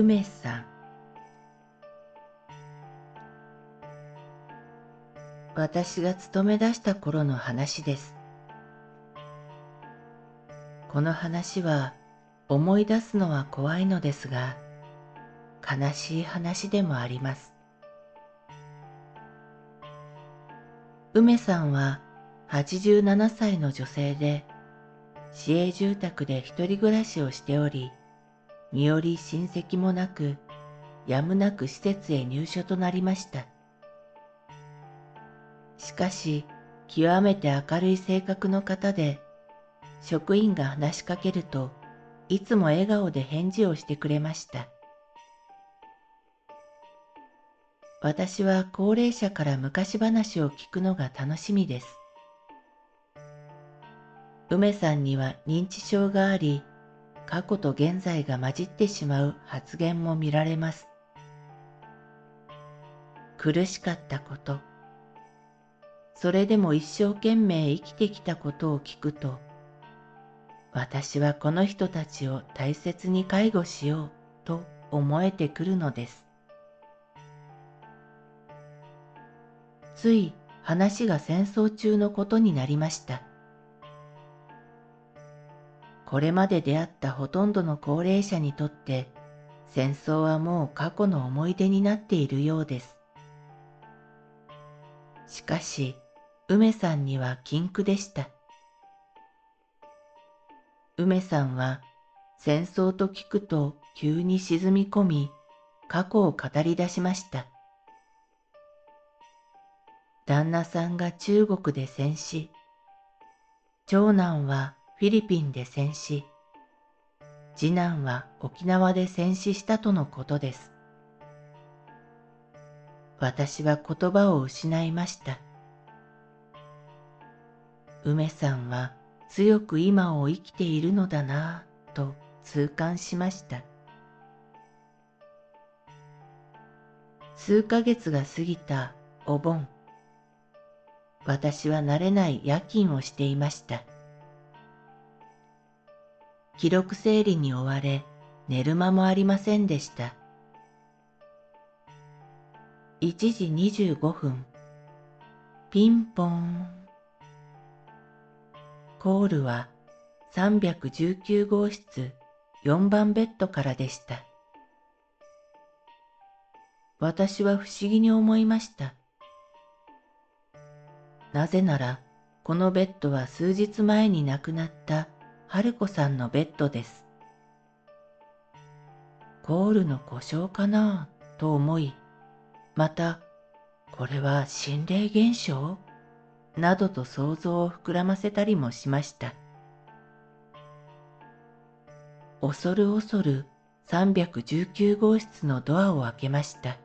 梅さん。私が勤め出した頃の話です。この話は思い出すのは怖いのですが悲しい話でもあります。梅さんは87歳の女性で市営住宅で一人暮らしをしており身寄り親戚もなく、やむなく施設へ入所となりました。しかし、極めて明るい性格の方で、職員が話しかけるといつも笑顔で返事をしてくれました。私は高齢者から昔話を聞くのが楽しみです。梅さんには認知症があり、過去と現在が混じってしまう発言も見られます。苦しかったこと、それでも一生懸命生きてきたことを聞くと、私はこの人たちを大切に介護しようと思えてくるのです。つい話が戦争中のことになりました。これまで出会ったほとんどの高齢者にとって戦争はもう過去の思い出になっているようです。しかし、梅さんには禁句でした。梅さんは戦争と聞くと急に沈み込み、過去を語り出しました。旦那さんが中国で戦死、長男はフィリピンで戦死、次男は沖縄で戦死したとのことです。私は言葉を失いました。梅さんは強く今を生きているのだなぁと痛感しました。数ヶ月が過ぎたお盆。私は慣れない夜勤をしていました。記録整理に追われ寝る間もありませんでした。1時25分、ピンポン。コールは319号室4番ベッドからでした。私は不思議に思いました。なぜなら、このベッドは数日前に亡くなった春子さんのベッドです。コールの故障かなと思い、また、これは心霊現象？などと想像を膨らませたりもしました。恐る恐る319号室のドアを開けました。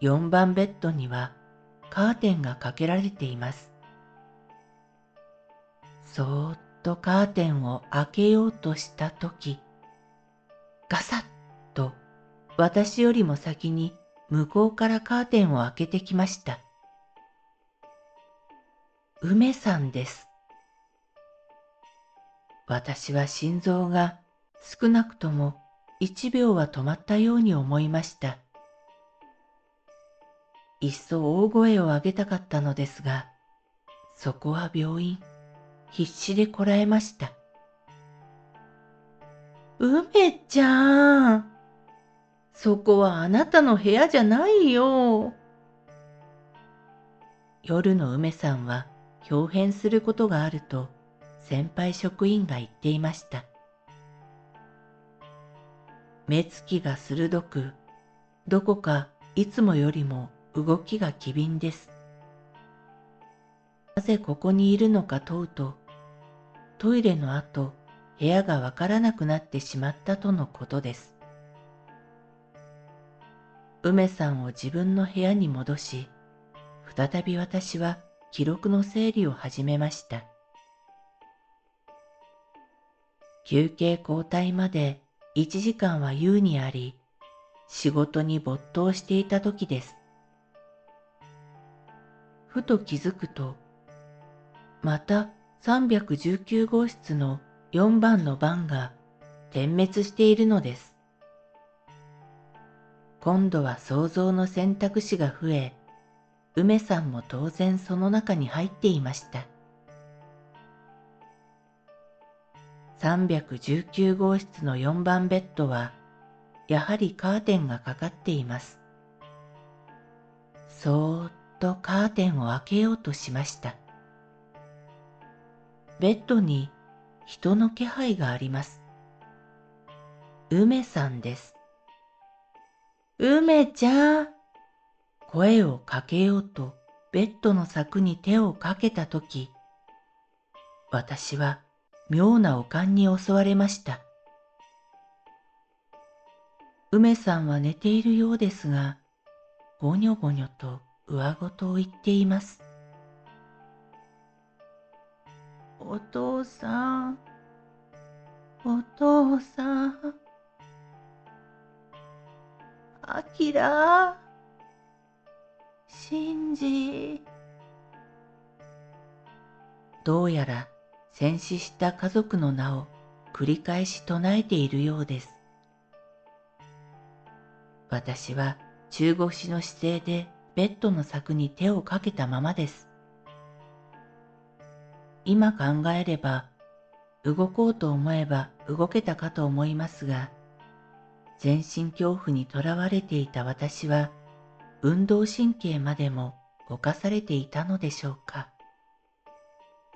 4番ベッドにはカーテンがかけられています。そーっとカーテンを開けようとしたとき、ガサッと私よりも先に向こうからカーテンを開けてきました。梅さんです。私は心臓が少なくとも一秒は止まったように思いました。いっそ大声を上げたかったのですが、そこは病院。必死でこらえました。梅ちゃん。そこはあなたの部屋じゃないよ。夜の梅さんは表変することがあると先輩職員が言っていました。目つきが鋭く、どこかいつもよりも動きが機敏です。なぜここにいるのか問うと、トイレの後、部屋がわからなくなってしまったとのことです。梅さんを自分の部屋に戻し、再び私は記録の整理を始めました。休憩交代まで1時間は優にあり、仕事に没頭していた時です。ふと気づくと、また319号室の4番の番が点滅しているのです。今度は想像の選択肢が増え、梅さんも当然その中に入っていました。319号室の4番ベッドは、やはりカーテンがかかっています。そーっとカーテンを開けようとしました。ベッドに人の気配があります。梅さんです。梅ちゃん声をかけようとベッドの柵に手をかけたとき、私は妙な悪感に襲われました。梅さんは寝ているようですが、ごにょごにょと上ごとを言っています。お父さん、お父さん、あきら、しんじ。どうやら戦死した家族の名を繰り返し唱えているようです。私は中腰の姿勢でベッドの柵に手をかけたままです。今考えれば、動こうと思えば動けたかと思いますが、全身恐怖にとらわれていた私は、運動神経までも犯されていたのでしょうか。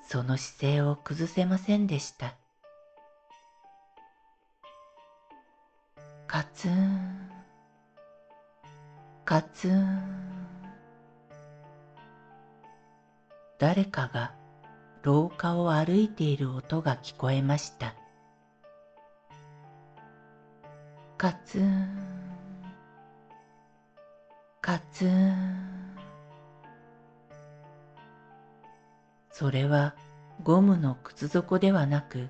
その姿勢を崩せませんでした。カツン、カツン。誰かが廊下を歩いている音が聞こえました。カツン、カツン。それはゴムの靴底ではなく、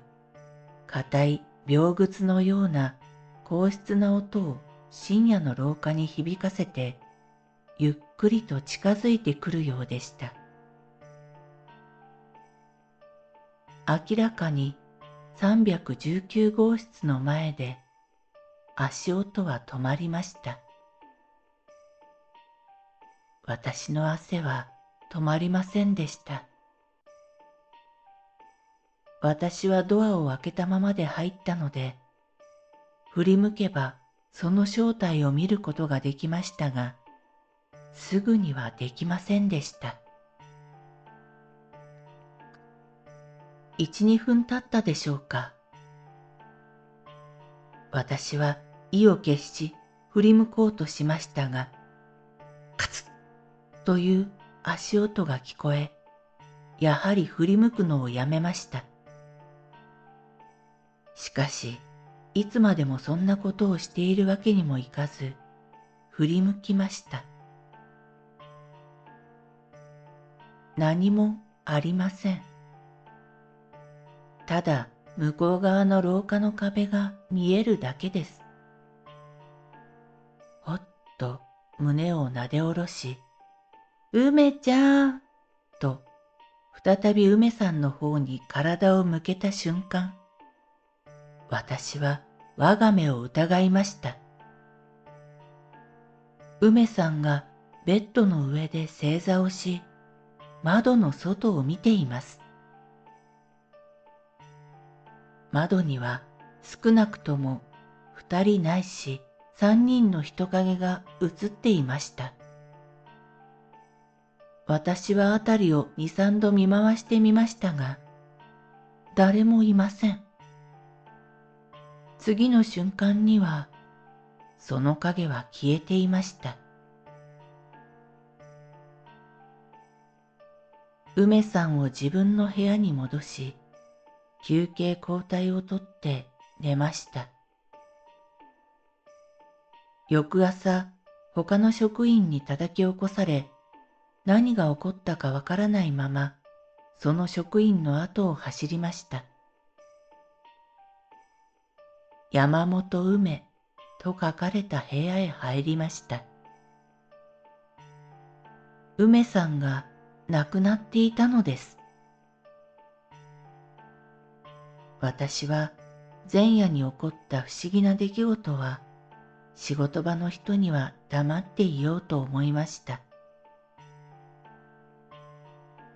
硬い病靴のような硬質な音を深夜の廊下に響かせて、ゆっくりと近づいてくるようでした。明らかに319号室の前で足音は止まりました。私の汗は止まりませんでした。私はドアを開けたままで入ったので、振り向けばその正体を見ることができましたが、すぐにはできませんでした。一、二分経ったでしょうか。私は意を決し振り向こうとしましたが、カツッという足音が聞こえ、やはり振り向くのをやめました。しかし、いつまでもそんなことをしているわけにもいかず、振り向きました。何もありません。ただ向こう側の廊下の壁が見えるだけです。ほっと胸をなで下ろし、梅ちゃんと再び梅さんの方に体を向けた瞬間、私は我が目を疑いました。梅さんがベッドの上で正座をし、窓の外を見ています。窓には少なくとも二人ないし三人の人影が映っていました。私はあたりを二三度見回してみましたが、誰もいません。次の瞬間には、その影は消えていました。梅さんを自分の部屋に戻し、休憩交代をとって寝ました。翌朝、他の職員に叩き起こされ、何が起こったかわからないまま、その職員の後を走りました。山本梅と書かれた部屋へ入りました。梅さんが亡くなっていたのです。私は前夜に起こった不思議な出来事は仕事場の人には黙っていようと思いました。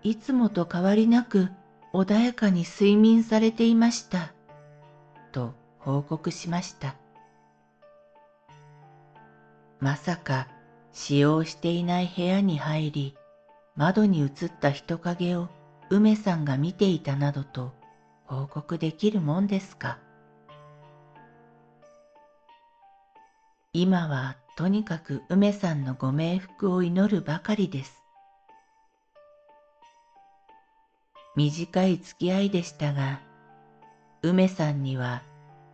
いつもと変わりなく穏やかに睡眠されていました。と報告しました。まさか使用していない部屋に入り、窓に映った人影を梅さんが見ていたなどと報告できるもんですか？今はとにかく梅さんのご冥福を祈るばかりです。短い付き合いでしたが、梅さんには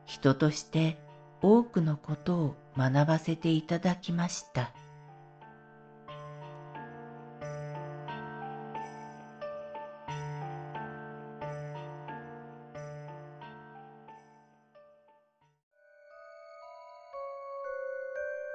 人として多くのことを学ばせていただきました。